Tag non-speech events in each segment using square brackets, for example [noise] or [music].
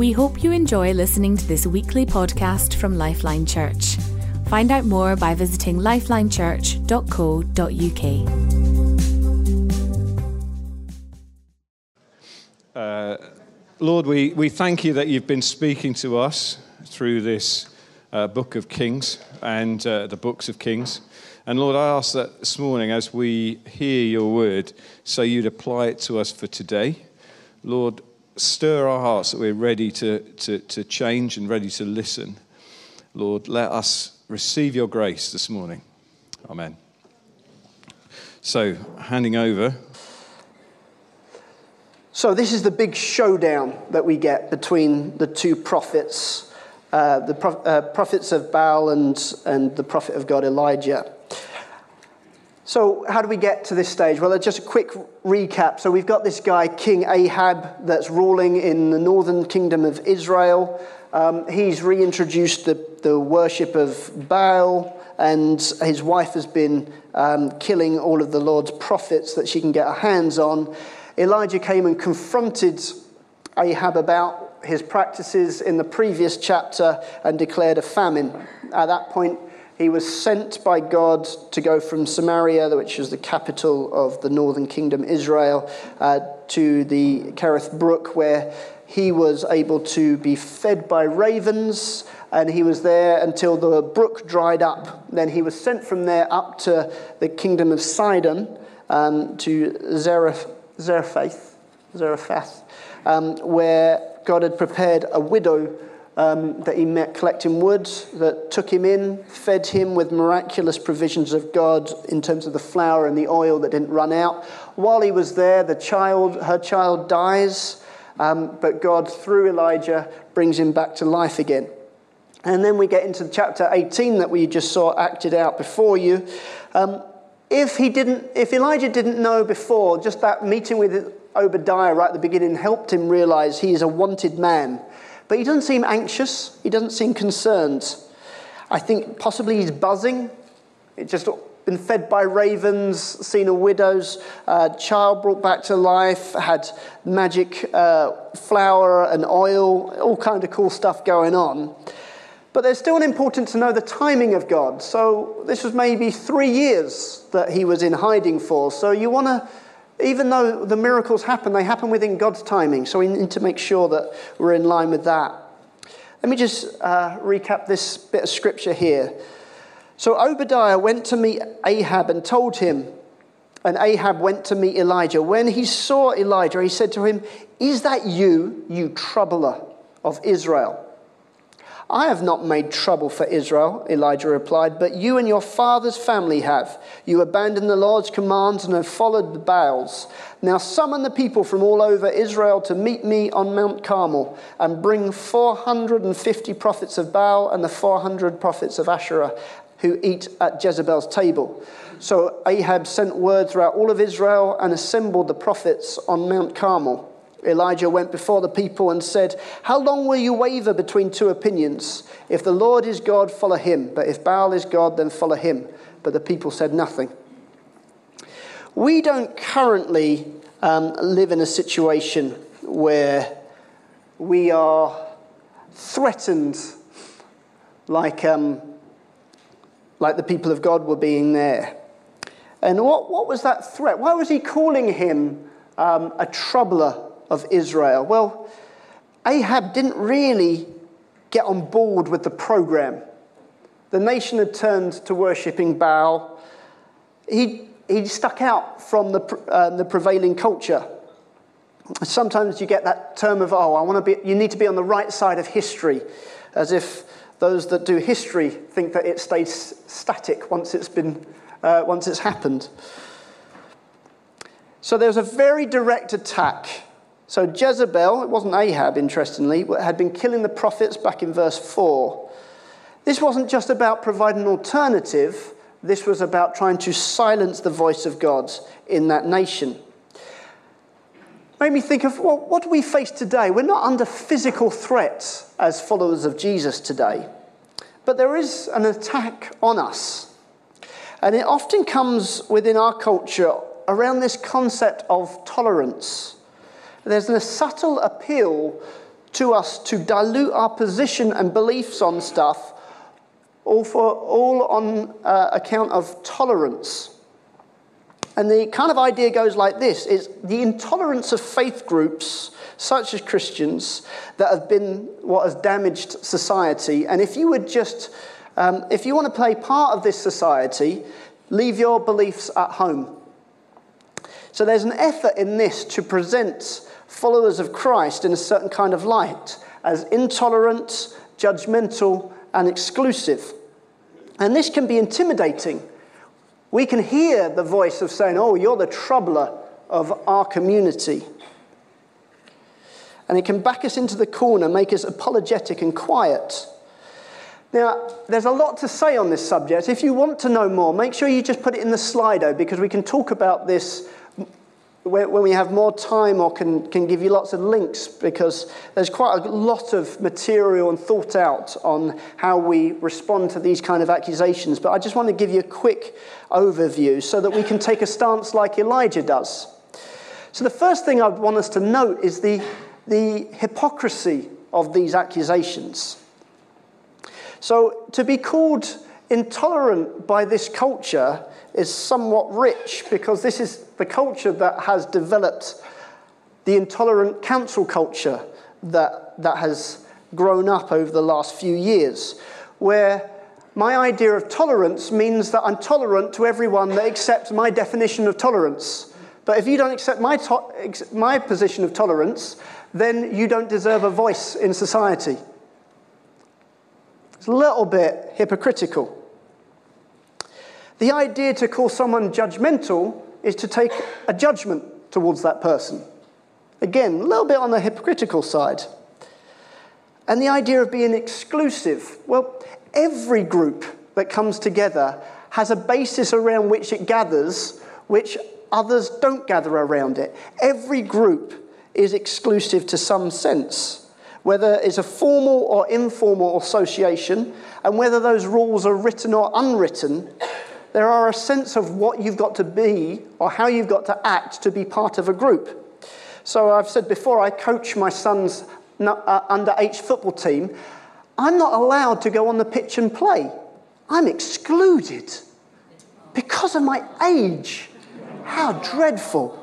We hope you enjoy listening to this weekly podcast from Lifeline Church. Find out more by visiting lifelinechurch.co.uk. Uh, Lord, we, we thank you that you've been speaking to us through this uh, book of Kings and uh, the books of Kings. And Lord, I ask that this morning as we hear your word, so you'd apply it to us for today. Lord, stir our hearts that we're ready to, to, to change and ready to listen. Lord, let us receive your grace this morning. Amen. So, handing over. So, this is the big showdown that we get between the two prophets, uh, the pro- uh, prophets of Baal and, and the prophet of God, Elijah. So, how do we get to this stage? Well, just a quick recap. So, we've got this guy, King Ahab, that's ruling in the northern kingdom of Israel. Um, he's reintroduced the, the worship of Baal, and his wife has been um, killing all of the Lord's prophets that she can get her hands on. Elijah came and confronted Ahab about his practices in the previous chapter and declared a famine. At that point, he was sent by God to go from Samaria, which was the capital of the northern kingdom, Israel, uh, to the Kerith Brook, where he was able to be fed by ravens, and he was there until the brook dried up. Then he was sent from there up to the kingdom of Sidon, um, to Zarephath, Zarephath um, where God had prepared a widow um, that he met collecting wood, that took him in, fed him with miraculous provisions of God in terms of the flour and the oil that didn't run out. While he was there, the child, her child dies, um, but God, through Elijah, brings him back to life again. And then we get into chapter 18 that we just saw acted out before you. Um, if he didn't, if Elijah didn't know before, just that meeting with Obadiah right at the beginning helped him realize he is a wanted man. But he doesn't seem anxious, he doesn't seem concerned. I think possibly he's buzzing. It just been fed by ravens, seen a widow's uh, child brought back to life, had magic uh, flour and oil, all kind of cool stuff going on. But there's still an important to know the timing of God. So this was maybe three years that he was in hiding for. So you want to even though the miracles happen, they happen within God's timing. So we need to make sure that we're in line with that. Let me just uh, recap this bit of scripture here. So Obadiah went to meet Ahab and told him, and Ahab went to meet Elijah. When he saw Elijah, he said to him, Is that you, you troubler of Israel? I have not made trouble for Israel, Elijah replied, but you and your father's family have. You abandoned the Lord's commands and have followed the Baals. Now summon the people from all over Israel to meet me on Mount Carmel and bring 450 prophets of Baal and the 400 prophets of Asherah who eat at Jezebel's table. So Ahab sent word throughout all of Israel and assembled the prophets on Mount Carmel. Elijah went before the people and said, How long will you waver between two opinions? If the Lord is God, follow him. But if Baal is God, then follow him. But the people said nothing. We don't currently um, live in a situation where we are threatened like, um, like the people of God were being there. And what, what was that threat? Why was he calling him um, a troubler of Israel? Well, Ahab didn't really get on board with the program. The nation had turned to worshipping Baal. He, he stuck out from the, uh, the prevailing culture. Sometimes you get that term of, oh, I want to be, you need to be on the right side of history, as if those that do history think that it stays static once it's, been, uh, once it's happened. So there's a very direct attack so Jezebel, it wasn't Ahab, interestingly, had been killing the prophets back in verse 4. This wasn't just about providing an alternative, this was about trying to silence the voice of God in that nation. Made me think of well, what do we face today? We're not under physical threat as followers of Jesus today, but there is an attack on us. And it often comes within our culture around this concept of tolerance there's a subtle appeal to us to dilute our position and beliefs on stuff, all, for, all on uh, account of tolerance. And the kind of idea goes like this is the intolerance of faith groups, such as Christians, that have been what has damaged society. And if you would just, um, if you want to play part of this society, leave your beliefs at home. So there's an effort in this to present followers of Christ in a certain kind of light as intolerant, judgmental, and exclusive. And this can be intimidating. We can hear the voice of saying, Oh, you're the troubler of our community. And it can back us into the corner, make us apologetic and quiet. Now, there's a lot to say on this subject. If you want to know more, make sure you just put it in the Slido because we can talk about this when we have more time or can, can give you lots of links because there's quite a lot of material and thought out on how we respond to these kind of accusations. But I just want to give you a quick overview so that we can take a stance like Elijah does. So the first thing I want us to note is the, the hypocrisy of these accusations. So to be called intolerant by this culture is somewhat rich because this is the culture that has developed the intolerant cancel culture that, that has grown up over the last few years, where my idea of tolerance means that I'm tolerant to everyone that accepts my definition of tolerance. But if you don't accept my, my position of tolerance, then you don't deserve a voice in society. It's a little bit hypocritical. The idea to call someone judgmental is to take a judgment towards that person. Again, a little bit on the hypocritical side. And the idea of being exclusive. Well, every group that comes together has a basis around which it gathers, which others don't gather around it. Every group is exclusive to some sense, whether it's a formal or informal association, and whether those rules are written or unwritten, there are a sense of what you've got to be or how you've got to act to be part of a group. So I've said before, I coach my son's uh, under H football team. I'm not allowed to go on the pitch and play. I'm excluded because of my age. How dreadful.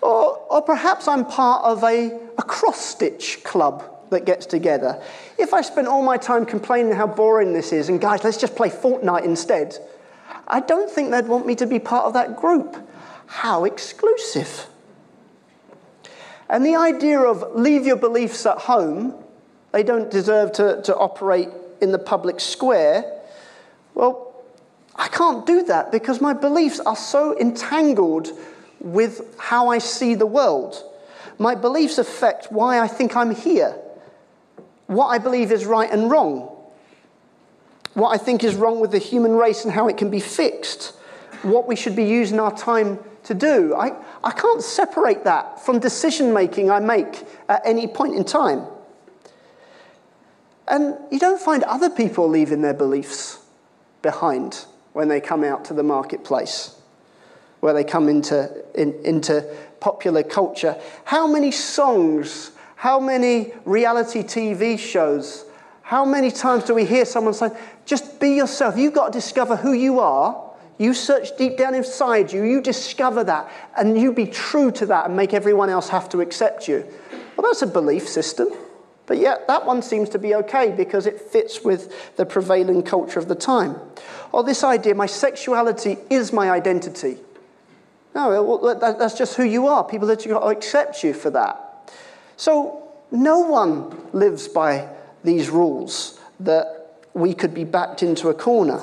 Or, or perhaps I'm part of a, a cross stitch club that gets together. If I spent all my time complaining how boring this is, and guys, let's just play Fortnite instead, I don't think they'd want me to be part of that group. How exclusive. And the idea of leave your beliefs at home, they don't deserve to, to operate in the public square. Well, I can't do that because my beliefs are so entangled with how I see the world. My beliefs affect why I think I'm here what I believe is right and wrong, what I think is wrong with the human race and how it can be fixed, what we should be using our time to do. I, I can't separate that from decision making I make at any point in time. And you don't find other people leaving their beliefs behind when they come out to the marketplace, where they come into, in, into popular culture. How many songs how many reality TV shows? How many times do we hear someone say, just be yourself? You've got to discover who you are. You search deep down inside you, you discover that, and you be true to that and make everyone else have to accept you. Well, that's a belief system. But yet, that one seems to be okay because it fits with the prevailing culture of the time. Or this idea, my sexuality is my identity. No, that's just who you are. People accept you for that. So no one lives by these rules that we could be backed into a corner.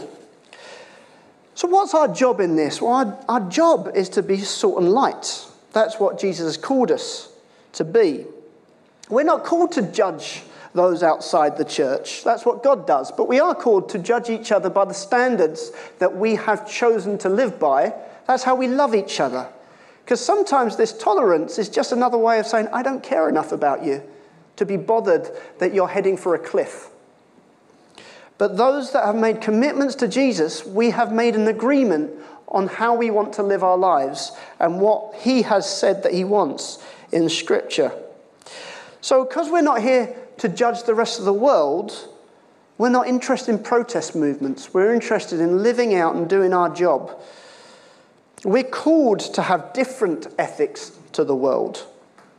So, what's our job in this? Well, our, our job is to be salt and light. That's what Jesus has called us to be. We're not called to judge those outside the church. That's what God does. But we are called to judge each other by the standards that we have chosen to live by. That's how we love each other. Because sometimes this tolerance is just another way of saying, I don't care enough about you to be bothered that you're heading for a cliff. But those that have made commitments to Jesus, we have made an agreement on how we want to live our lives and what He has said that He wants in Scripture. So, because we're not here to judge the rest of the world, we're not interested in protest movements. We're interested in living out and doing our job. We're called to have different ethics to the world.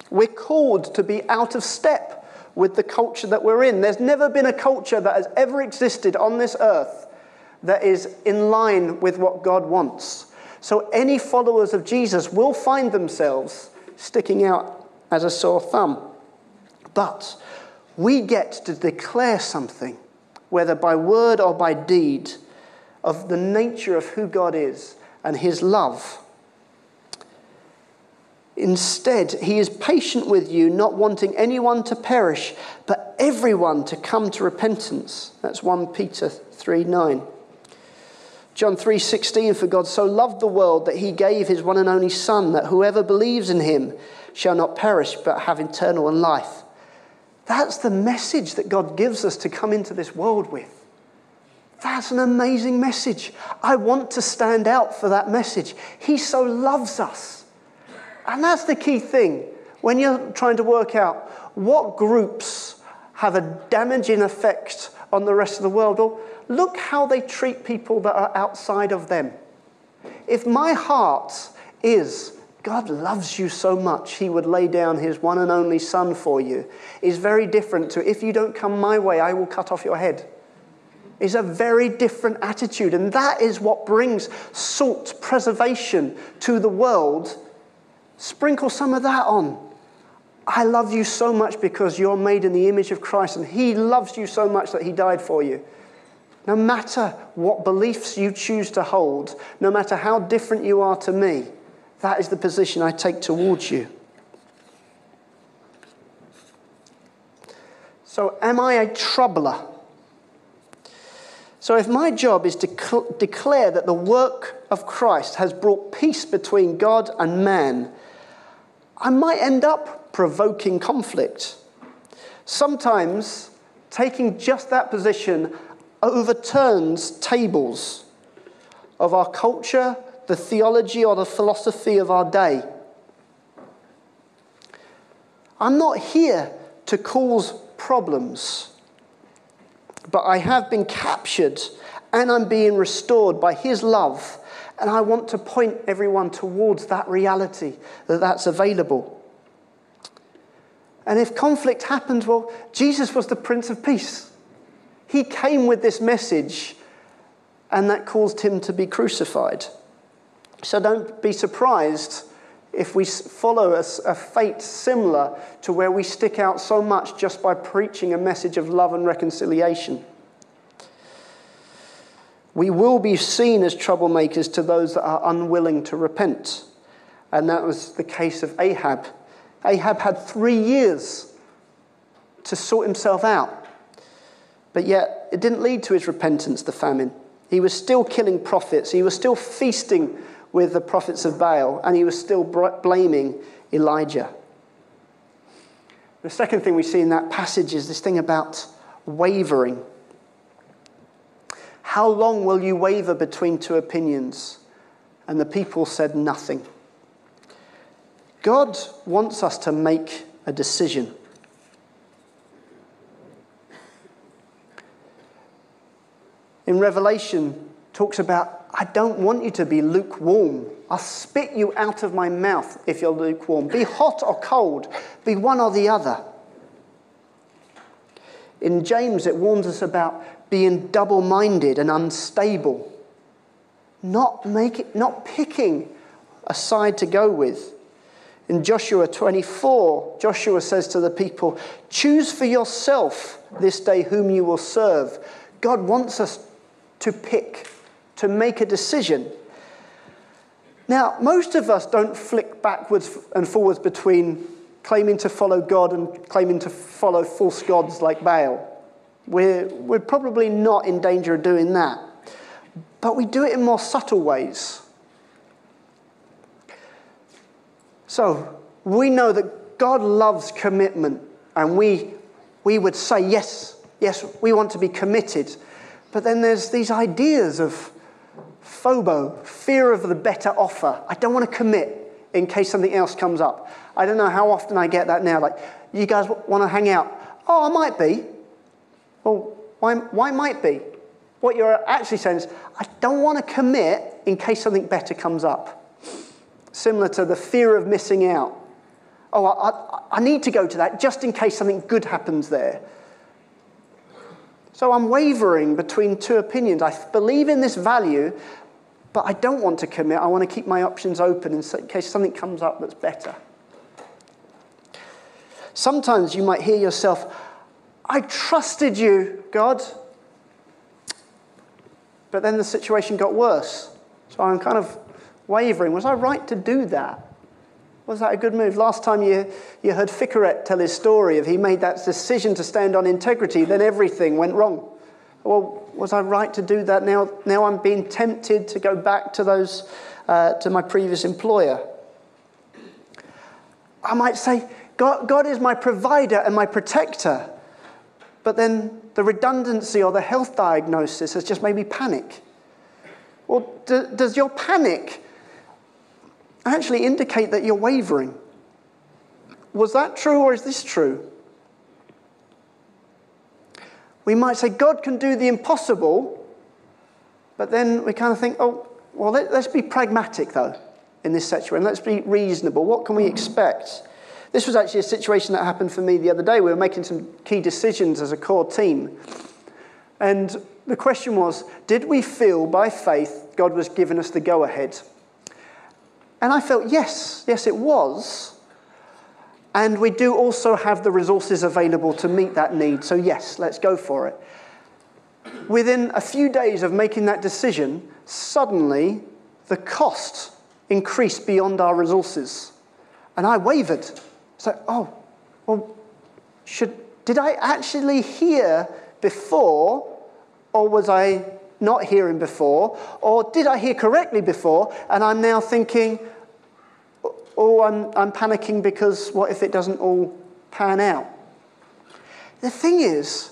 We're called to be out of step with the culture that we're in. There's never been a culture that has ever existed on this earth that is in line with what God wants. So any followers of Jesus will find themselves sticking out as a sore thumb. But we get to declare something, whether by word or by deed, of the nature of who God is and his love. Instead, he is patient with you, not wanting anyone to perish, but everyone to come to repentance. That's 1 Peter 3 9. John 3:16 for God so loved the world that he gave his one and only son that whoever believes in him shall not perish but have eternal life. That's the message that God gives us to come into this world with. That's an amazing message. I want to stand out for that message. He so loves us. And that's the key thing when you're trying to work out what groups have a damaging effect on the rest of the world. Well, look how they treat people that are outside of them. If my heart is, God loves you so much, he would lay down his one and only son for you, is very different to if you don't come my way, I will cut off your head. Is a very different attitude. And that is what brings salt preservation to the world Sprinkle some of that on. I love you so much because you're made in the image of Christ, and He loves you so much that He died for you. No matter what beliefs you choose to hold, no matter how different you are to me, that is the position I take towards you. So, am I a troubler? So, if my job is to cl- declare that the work of Christ has brought peace between God and man, I might end up provoking conflict. Sometimes taking just that position overturns tables of our culture, the theology, or the philosophy of our day. I'm not here to cause problems, but I have been captured and I'm being restored by His love and I want to point everyone towards that reality that that's available. And if conflict happens, well, Jesus was the Prince of Peace. He came with this message, and that caused him to be crucified. So don't be surprised if we follow a, a, fate similar to where we stick out so much just by preaching a message of love and reconciliation. We will be seen as troublemakers to those that are unwilling to repent. And that was the case of Ahab. Ahab had three years to sort himself out. But yet, it didn't lead to his repentance, the famine. He was still killing prophets, he was still feasting with the prophets of Baal, and he was still blaming Elijah. The second thing we see in that passage is this thing about wavering. How long will you waver between two opinions? And the people said nothing. God wants us to make a decision. In Revelation, talks about, I don't want you to be lukewarm. I'll spit you out of my mouth if you're lukewarm. Be hot or cold, be one or the other. In James, it warns us about being double minded and unstable, not, make not picking a side to go with. In Joshua 24, Joshua says to the people, Choose for yourself this day whom you will serve. God wants us to pick, to make a decision. Now, most of us don't flick backwards and forwards between claiming to follow God and claiming to follow false gods like Baal. We're, we're probably not in danger of doing that. But we do it in more subtle ways. So we know that God loves commitment, and we, we would say, yes, yes, we want to be committed. But then there's these ideas of FOBO, fear of the better offer. I don't want to commit in case something else comes up. I don't know how often I get that now. Like, you guys want to hang out? Oh, I might be. Well, why, why might be? What you're actually saying is, I don't want to commit in case something better comes up. Similar to the fear of missing out. Oh, I, I, I need to go to that just in case something good happens there. So I'm wavering between two opinions. I believe in this value, but I don't want to commit. I want to keep my options open in case something comes up that's better. Sometimes you might hear yourself, I trusted you, God. But then the situation got worse. So I'm kind of wavering. Was I right to do that? Was that a good move? Last time you, you heard Ficaret tell his story of he made that decision to stand on integrity, then everything went wrong. Well, was I right to do that? Now, now I'm being tempted to go back to those, uh, to my previous employer. I might say, God, God is my provider and my protector. But then the redundancy or the health diagnosis has just made me panic. Well, do, does your panic actually indicate that you're wavering. Was that true or is this true? We might say God can do the impossible, but then we kind of think, oh, well, let, us be pragmatic though in this situation. Let's be reasonable. What can we expect? This was actually a situation that happened for me the other day. We were making some key decisions as a core team. And the question was did we feel by faith God was giving us the go ahead? And I felt, yes, yes, it was. And we do also have the resources available to meet that need. So, yes, let's go for it. Within a few days of making that decision, suddenly the cost increased beyond our resources. And I wavered. So, oh, well, should, did I actually hear before, or was I not hearing before? Or did I hear correctly before and I'm now thinking, oh, I'm, I'm panicking because what if it doesn't all pan out? The thing is,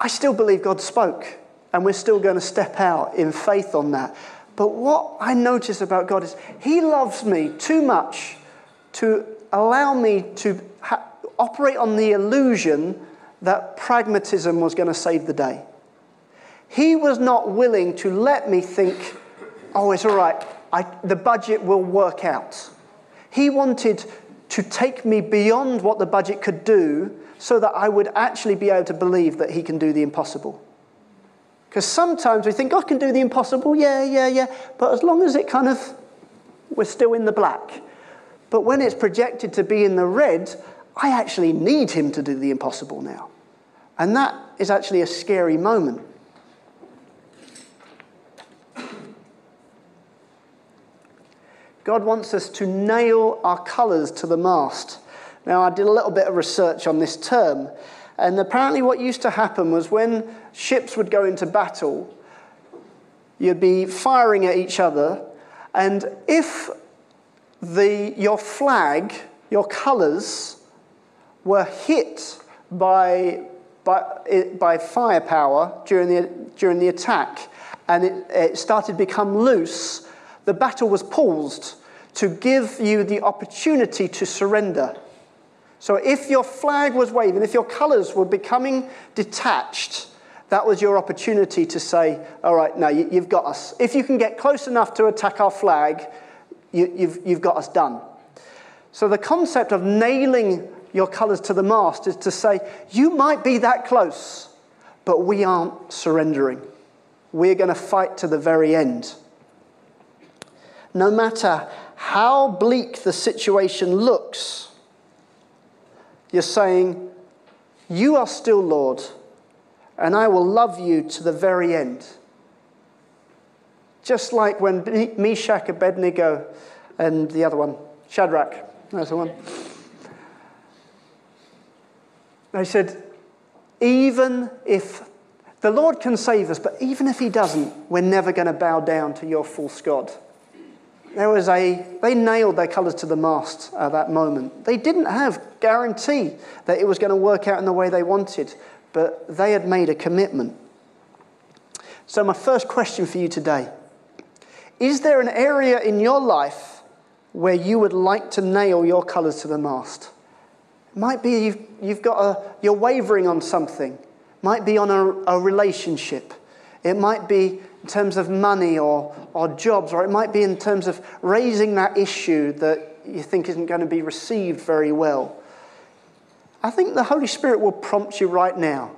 I still believe God spoke and we're still going to step out in faith on that. But what I notice about God is He loves me too much to allow me to ha- operate on the illusion that pragmatism was going to save the day. He was not willing to let me think, oh, it's all right, I, the budget will work out. He wanted to take me beyond what the budget could do so that I would actually be able to believe that He can do the impossible. Because sometimes we think I can do the impossible, yeah, yeah, yeah, but as long as it kind of, we're still in the black. But when it's projected to be in the red, I actually need Him to do the impossible now. And that is actually a scary moment. God wants us to nail our colours to the mast. Now, I did a little bit of research on this term, and apparently, what used to happen was when ships would go into battle, you'd be firing at each other, and if the, your flag, your colours, were hit by, by, by firepower during the, during the attack, and it, it started to become loose, the battle was paused to give you the opportunity to surrender. So if your flag was waving, if your colors were becoming detached, that was your opportunity to say, all right, now you, have got us. If you can get close enough to attack our flag, you, you've, you've got us done. So the concept of nailing your colors to the mast is to say, you might be that close, but we aren't surrendering. We're going to fight to the very end. No matter how bleak the situation looks, you're saying, You are still Lord, and I will love you to the very end. Just like when Meshach, Abednego, and the other one, Shadrach, that's the one. They said, even if the Lord can save us, but even if He doesn't, we're never going to bow down to your false God. There was a, they nailed their colours to the mast at that moment. They didn't have guarantee that it was going to work out in the way they wanted, but they had made a commitment. So, my first question for you today is there an area in your life where you would like to nail your colours to the mast. Might be you've, you've got a, you're wavering on something. Might be on a, a relationship. It might be in terms of money or, or jobs, or it might be in terms of raising that issue that you think isn't going to be received very well. I think the Holy Spirit will prompt you right now,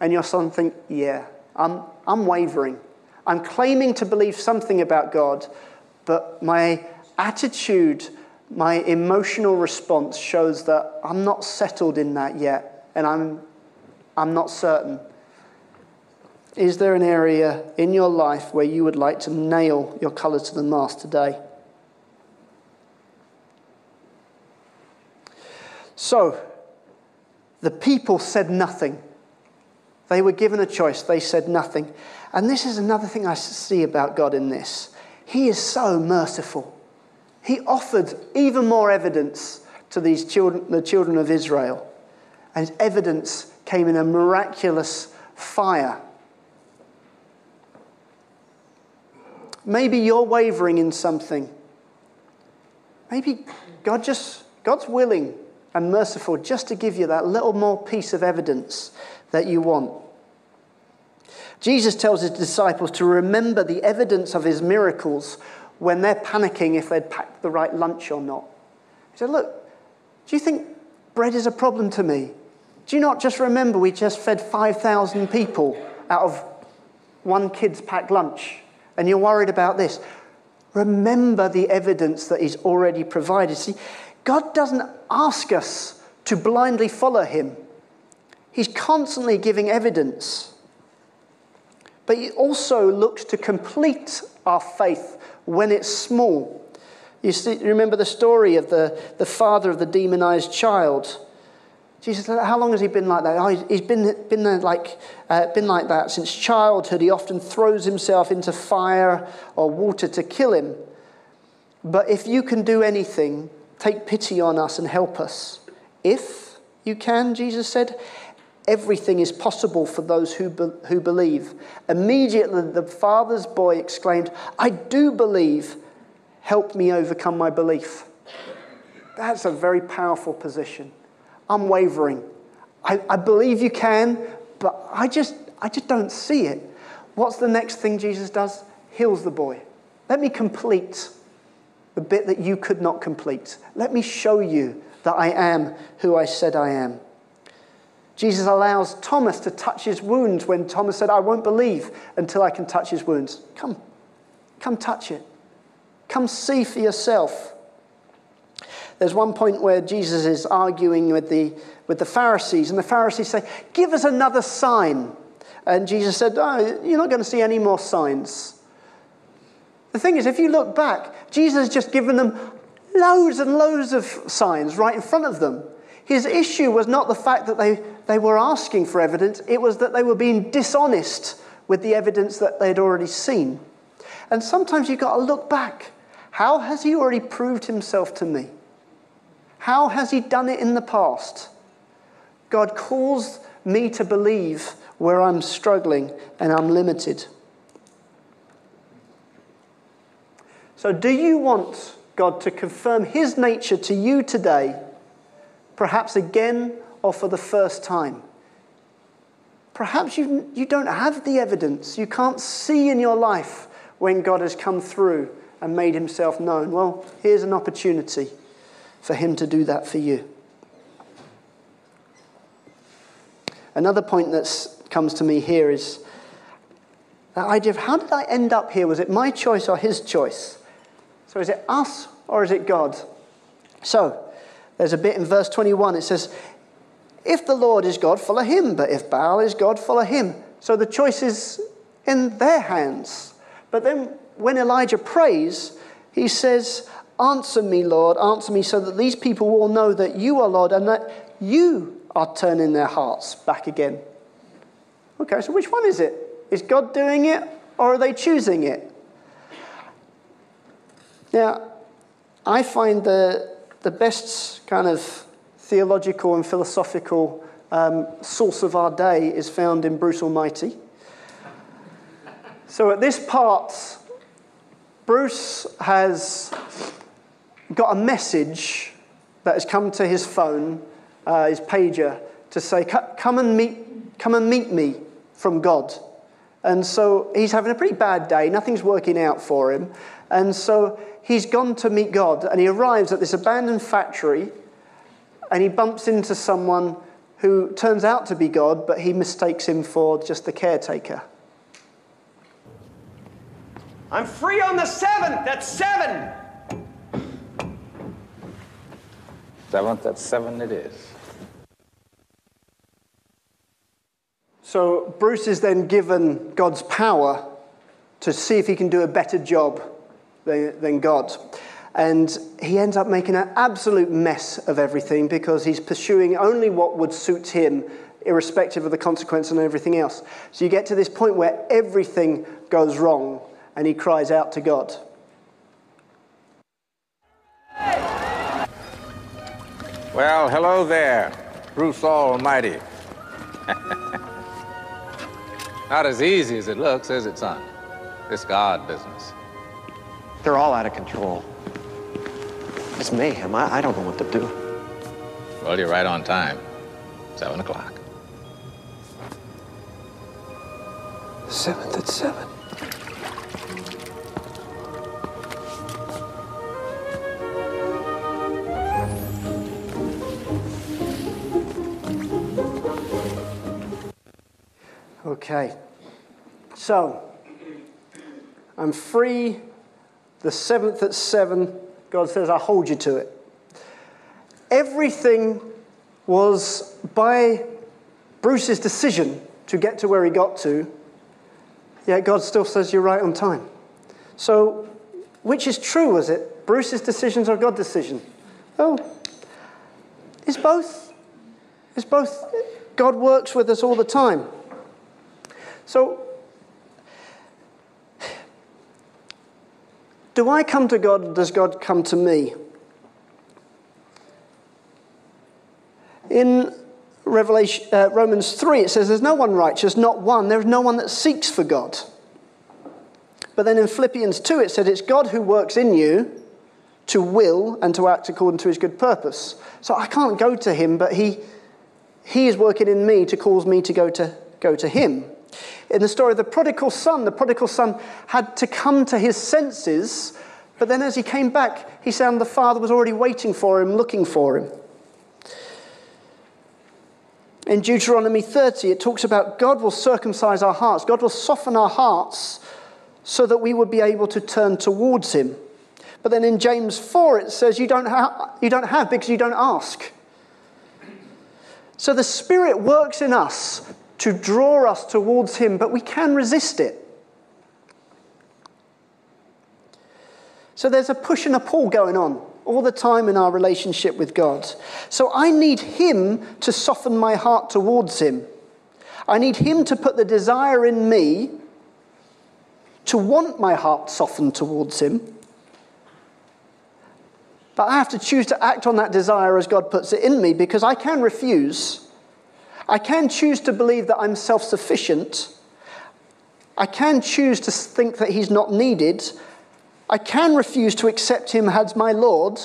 and you'll suddenly think, yeah, I'm, I'm wavering. I'm claiming to believe something about God, but my attitude, my emotional response shows that I'm not settled in that yet, and I'm, I'm not certain. Is there an area in your life where you would like to nail your colour to the mast today? So, the people said nothing. They were given a choice, they said nothing. And this is another thing I see about God in this. He is so merciful. He offered even more evidence to these children, the children of Israel. And evidence came in a miraculous fire. Maybe you're wavering in something. Maybe God just God's willing and merciful just to give you that little more piece of evidence that you want. Jesus tells his disciples to remember the evidence of his miracles when they're panicking if they'd packed the right lunch or not. He said, Look, do you think bread is a problem to me? Do you not just remember we just fed 5,000 people out of one kid's packed lunch? And you're worried about this. Remember the evidence that he's already provided. See, God doesn't ask us to blindly follow him, he's constantly giving evidence. But he also looks to complete our faith when it's small. You see, remember the story of the, the father of the demonized child. Jesus said, How long has he been like that? Oh, he's been, been, like, uh, been like that since childhood. He often throws himself into fire or water to kill him. But if you can do anything, take pity on us and help us. If you can, Jesus said, everything is possible for those who, be- who believe. Immediately, the father's boy exclaimed, I do believe. Help me overcome my belief. That's a very powerful position. I'm wavering. I, I believe you can, but I just, I just don't see it. What's the next thing Jesus does? Heals the boy. Let me complete the bit that you could not complete. Let me show you that I am who I said I am. Jesus allows Thomas to touch his wounds when Thomas said, I won't believe until I can touch his wounds. Come, come touch it. Come see for yourself. There's one point where Jesus is arguing with the, with the Pharisees, and the Pharisees say, Give us another sign. And Jesus said, oh, You're not going to see any more signs. The thing is, if you look back, Jesus has just given them loads and loads of signs right in front of them. His issue was not the fact that they, they were asking for evidence, it was that they were being dishonest with the evidence that they'd already seen. And sometimes you've got to look back. How has he already proved himself to me? How has He done it in the past? God calls me to believe where I'm struggling and I'm limited. So, do you want God to confirm His nature to you today, perhaps again or for the first time? Perhaps you, you don't have the evidence. You can't see in your life when God has come through and made himself known. Well, here's an opportunity for Him to do that for you. Another point that comes to me here is that idea of how did I end up here? Was it my choice or His choice? So is it us or is it God? So there's a bit in verse 21. It says, If the Lord is God, follow Him. But if Baal is God, follow Him. So the choice is in their hands. But then when Elijah prays, he says, Answer me, Lord, answer me, so that these people will know that you are Lord and that you are turning their hearts back again. Okay, so which one is it? Is God doing it or are they choosing it? Now, I find the, the best kind of theological and philosophical um, source of our day is found in Bruce Almighty. So at this part, Bruce has got a message that has come to his phone, uh, his pager, to say, "Come and meet, come and meet me from God." And so he's having a pretty bad day. Nothing's working out for him. And so he's gone to meet God. And he arrives at this abandoned factory and he bumps into someone who turns out to be God, but he mistakes him for just the caretaker. I'm free on the 7th. That's 7. Seventh at seven it is. So Bruce is then given God's power to see if he can do a better job than, than God. And he ends up making an absolute mess of everything because he's pursuing only what would suit him, irrespective of the consequence and everything else. So you get to this point where everything goes wrong and he cries out to God. Well, hello there, Bruce Almighty. [laughs] Not as easy as it looks, is it, son? This God business. They're all out of control. It's mayhem. I, I don't know what to do. Well, you're right on time. Seven o'clock. Seventh at 7. Okay. So, I'm free the seventh at seven. God says, I hold you to it. Everything was by Bruce's decision to get to where he got to, yet God still says, You're right on time. So, which is true, was it? Bruce's decisions or God's decision? Oh, it's both. It's both. God works with us all the time. So, do I come to God or does God come to me? In Revelation, uh, Romans 3, it says, There's no one righteous, not one. There's no one that seeks for God. But then in Philippians 2, it said, It's God who works in you to will and to act according to his good purpose. So I can't go to him, but he, he is working in me to cause me to go to, go to him. In the story of the prodigal son, the prodigal son had to come to his senses, but then as he came back, he found the father was already waiting for him, looking for him. In Deuteronomy 30, it talks about God will circumcise our hearts, God will soften our hearts so that we would be able to turn towards him. But then in James 4, it says, You don't, ha- you don't have because you don't ask. So the Spirit works in us to draw us towards Him, but we can resist it. So there's a push and a pull going on all the time in our relationship with God. So I need Him to soften my heart towards Him. I need Him to put the desire in me to want my heart softened towards Him. But I have to choose to act on that desire as God puts it in me because I can refuse. I can choose to believe that I'm self sufficient. I can choose to think that He's not needed. I can refuse to accept Him as my Lord,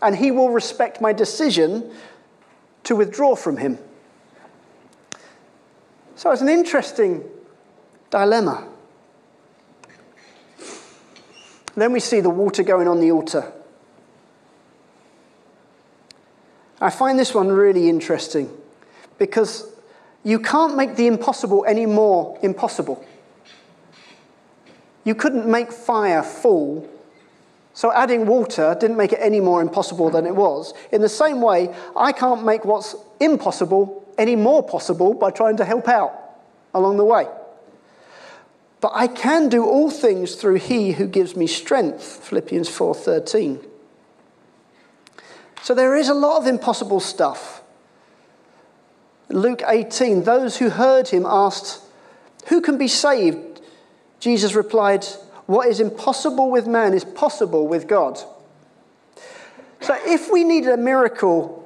and He will respect my decision to withdraw from Him. So it's an interesting dilemma. Then we see the water going on the altar. I find this one really interesting because you can't make the impossible any more impossible. You couldn't make fire fall, so adding water didn't make it any more impossible than it was. In the same way, I can't make what's impossible any more possible by trying to help out along the way. But I can do all things through he who gives me strength, Philippians 4:13. So there is a lot of impossible stuff. Luke 18, those who heard him asked, Who can be saved? Jesus replied, What is impossible with man is possible with God. So if we needed a miracle,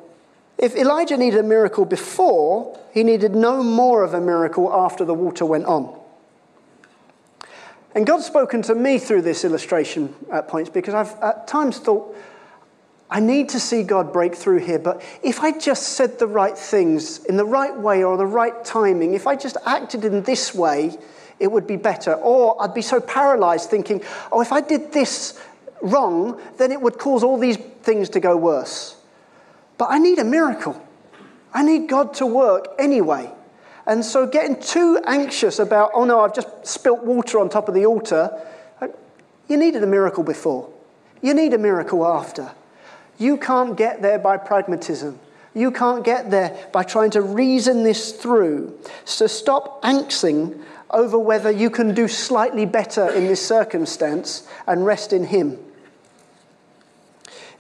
if Elijah needed a miracle before, he needed no more of a miracle after the water went on. And God's spoken to me through this illustration at points because I've at times thought, I need to see God break through here, but if I just said the right things in the right way or the right timing, if I just acted in this way, it would be better. Or I'd be so paralyzed thinking, oh, if I did this wrong, then it would cause all these things to go worse. But I need a miracle. I need God to work anyway. And so getting too anxious about, oh no, I've just spilt water on top of the altar, you needed a miracle before. You need a miracle after. You can't get there by pragmatism. You can't get there by trying to reason this through. So stop anxing over whether you can do slightly better in this circumstance and rest in Him.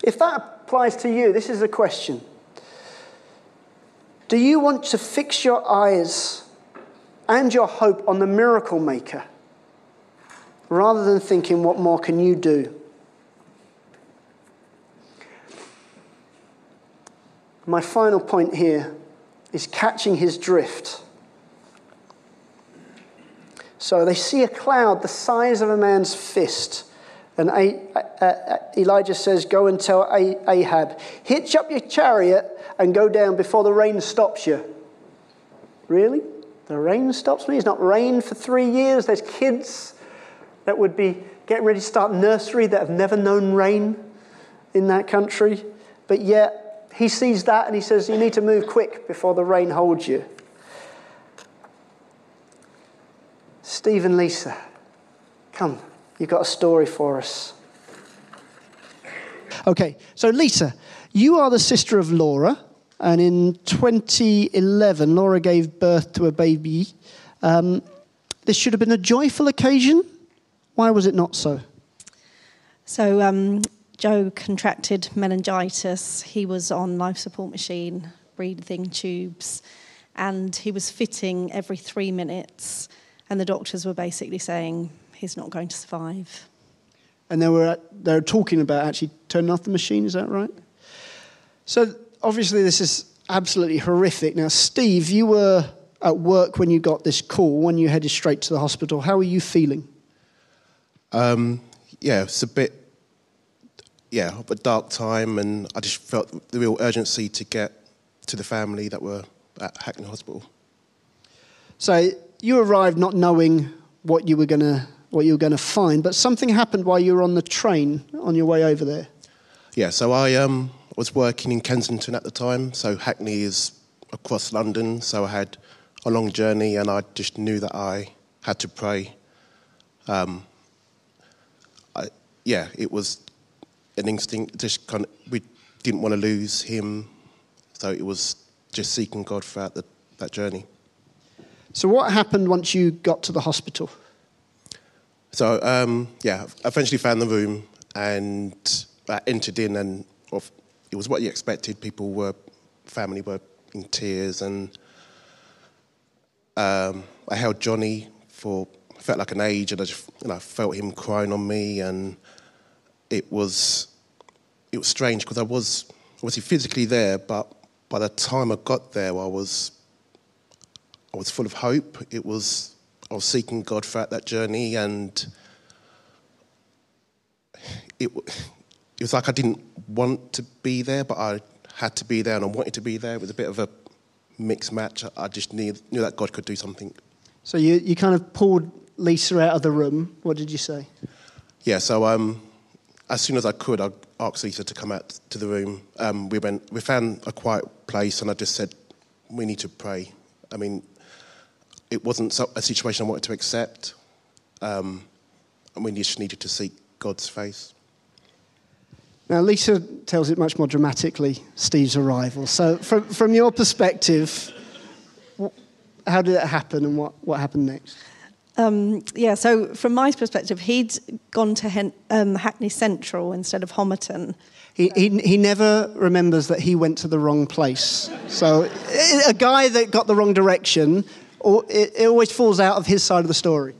If that applies to you, this is a question. Do you want to fix your eyes and your hope on the miracle maker rather than thinking, what more can you do? My final point here is catching his drift. So they see a cloud the size of a man's fist. And Elijah says, Go and tell Ahab, hitch up your chariot and go down before the rain stops you. Really? The rain stops me? It's not rained for three years. There's kids that would be getting ready to start nursery that have never known rain in that country. But yet, he sees that and he says, You need to move quick before the rain holds you. Steve and Lisa, come, you've got a story for us. Okay, so Lisa, you are the sister of Laura, and in 2011, Laura gave birth to a baby. Um, this should have been a joyful occasion. Why was it not so? So, um, Joe contracted meningitis. He was on life support machine, breathing tubes, and he was fitting every three minutes. And the doctors were basically saying he's not going to survive. And they were they were talking about actually turning off the machine. Is that right? So obviously this is absolutely horrific. Now, Steve, you were at work when you got this call. When you headed straight to the hospital, how were you feeling? Um, yeah, it's a bit yeah, a dark time, and I just felt the real urgency to get to the family that were at Hackney Hospital. So you arrived not knowing what you were going to what you were going to find, but something happened while you were on the train on your way over there. Yeah, so I um, was working in Kensington at the time. So Hackney is across London, so I had a long journey, and I just knew that I had to pray. Um, I, yeah, it was an instinct. Just kind of, we didn't want to lose him, so it was just seeking God throughout the, that journey. So, what happened once you got to the hospital? So, um, yeah, I eventually found the room and I entered in, and it was what you expected. People were, family were in tears, and um, I held Johnny for felt like an age, and I just you know, felt him crying on me, and it was it was strange because I was obviously physically there, but by the time I got there, I was I was full of hope. It was I was seeking God throughout that journey, and it it was like I didn't want to be there, but I had to be there, and I wanted to be there. It was a bit of a mixed match. I just knew knew that God could do something. So you you kind of pulled Lisa out of the room. What did you say? Yeah. So um, as soon as I could, I asked Lisa to come out to the room. Um, we went, we found a quiet place, and I just said, "We need to pray." I mean, it wasn't a situation I wanted to accept, um, and we just needed to seek God's face. Now, Lisa tells it much more dramatically, Steve's arrival. So, from, from your perspective, how did it happen and what, what happened next? Um, yeah, so from my perspective, he'd gone to Hen- um, Hackney Central instead of Homerton. He, he, he never remembers that he went to the wrong place. So, a guy that got the wrong direction, it, it always falls out of his side of the story.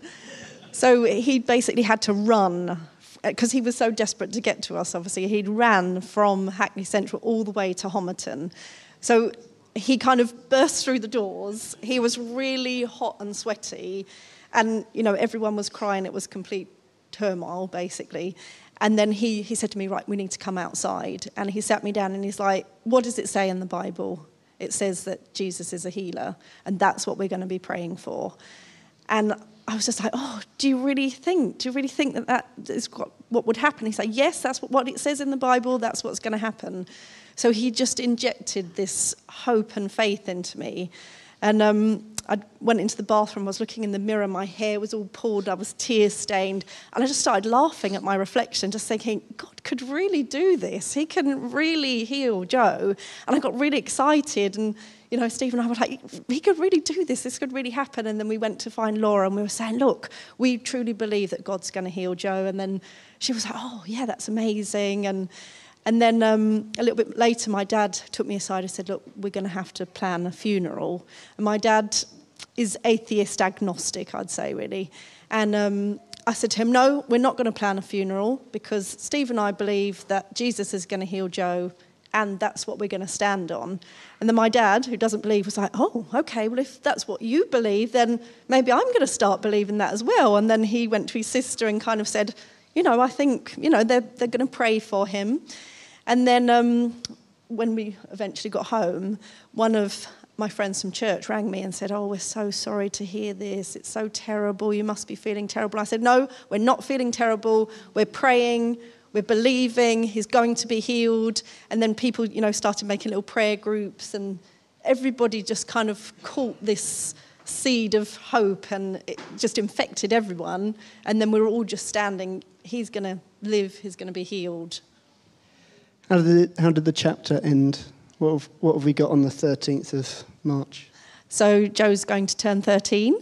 So, he basically had to run because he was so desperate to get to us, obviously, he'd ran from Hackney Central all the way to Homerton. So he kind of burst through the doors. He was really hot and sweaty. And, you know, everyone was crying. It was complete turmoil, basically. And then he, he said to me, Right, we need to come outside. And he sat me down and he's like, What does it say in the Bible? It says that Jesus is a healer, and that's what we're going to be praying for. And I was just like, Oh, do you really think? Do you really think that that is what would happen? He's like, Yes, that's what it says in the Bible, that's what's going to happen. So he just injected this hope and faith into me. And um, I went into the bathroom, I was looking in the mirror, my hair was all pulled, I was tear stained, and I just started laughing at my reflection, just thinking, God could really do this. He can really heal Joe. And I got really excited, and you know, Steve and I were like, he could really do this, this could really happen. And then we went to find Laura and we were saying, look, we truly believe that God's going to heal Joe. And then she was like, oh, yeah, that's amazing. And and then um, a little bit later, my dad took me aside and said, Look, we're going to have to plan a funeral. And my dad is atheist agnostic, I'd say, really. And um, I said to him, No, we're not going to plan a funeral because Steve and I believe that Jesus is going to heal Joe and that's what we're going to stand on. And then my dad, who doesn't believe, was like, Oh, okay, well, if that's what you believe, then maybe I'm going to start believing that as well. And then he went to his sister and kind of said, You know, I think, you know, they're, they're going to pray for him. And then um, when we eventually got home, one of my friends from church rang me and said, Oh, we're so sorry to hear this. It's so terrible. You must be feeling terrible. I said, No, we're not feeling terrible. We're praying. We're believing he's going to be healed. And then people, you know, started making little prayer groups, and everybody just kind of caught this seed of hope and it just infected everyone. And then we were all just standing, he's going to live, he's going to be healed. How did, the, how did the chapter end? What have, what have we got on the 13th of March? So Joe's going to turn 13,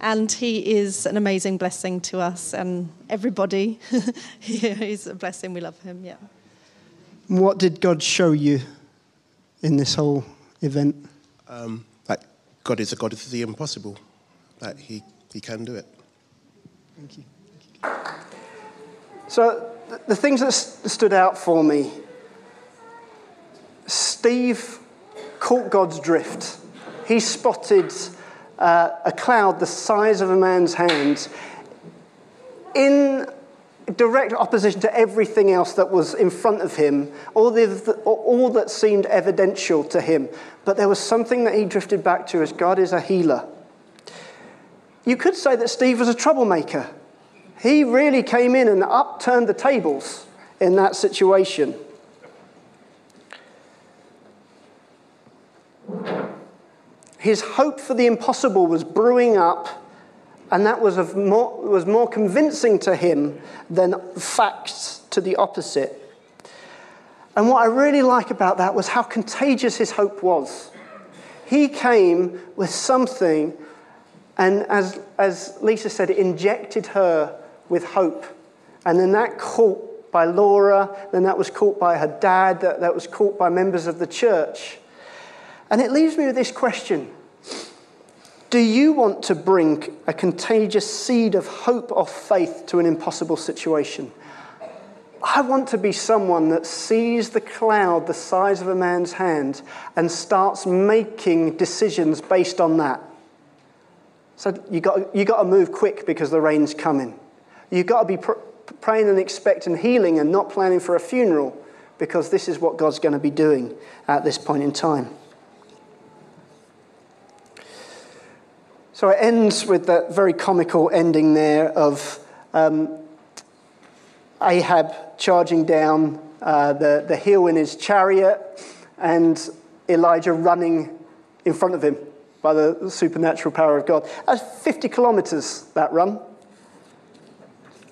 and he is an amazing blessing to us and everybody. [laughs] He's a blessing. We love him. Yeah. What did God show you in this whole event? Um, that God is a God of the impossible. That He He can do it. Thank you. Thank you. So the things that stood out for me Steve caught God's drift. He spotted uh, a cloud the size of a man's hand in direct opposition to everything else that was in front of him, all, the, all that seemed evidential to him. But there was something that he drifted back to as God is a healer. You could say that Steve was a troublemaker. He really came in and upturned the tables in that situation. His hope for the impossible was brewing up, and that was, of more, was more convincing to him than facts to the opposite. And what I really like about that was how contagious his hope was. He came with something, and as, as Lisa said, it injected her with hope. And then that caught by Laura, then that was caught by her dad, that, that was caught by members of the church. And it leaves me with this question Do you want to bring a contagious seed of hope or faith to an impossible situation? I want to be someone that sees the cloud the size of a man's hand and starts making decisions based on that. So you got you got to move quick because the rain's coming. You've got to be pr- praying and expecting healing and not planning for a funeral because this is what God's going to be doing at this point in time. So it ends with that very comical ending there of um, Ahab charging down uh, the, the hill in his chariot and Elijah running in front of him by the supernatural power of God. That's 50 kilometers, that run,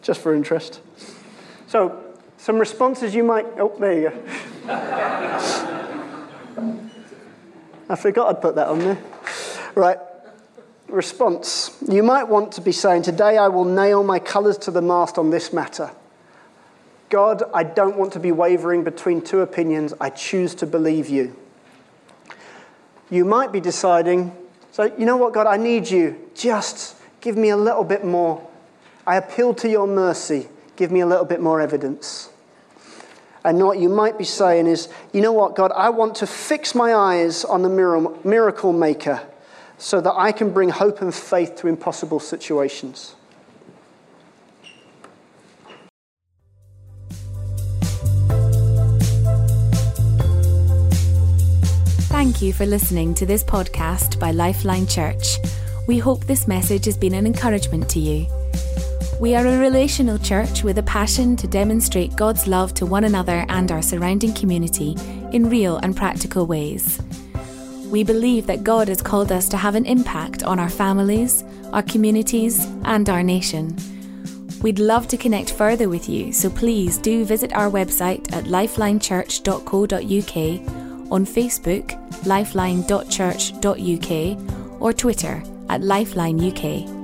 just for interest. So, some responses you might. Oh, there you go. [laughs] I forgot I'd put that on there. Right response. You might want to be saying, Today I will nail my colours to the mast on this matter. God, I don't want to be wavering between two opinions. I choose to believe you. You might be deciding, So, you know what, God, I need you. Just give me a little bit more. I appeal to your mercy. Give me a little bit more evidence. And what you might be saying is, you know what, God, I want to fix my eyes on the miracle maker so that I can bring hope and faith to impossible situations. Thank you for listening to this podcast by Lifeline Church. We hope this message has been an encouragement to you. We are a relational church with a passion to demonstrate God's love to one another and our surrounding community in real and practical ways. We believe that God has called us to have an impact on our families, our communities, and our nation. We'd love to connect further with you, so please do visit our website at lifelinechurch.co.uk, on Facebook, lifeline.church.uk, or Twitter at Lifeline UK.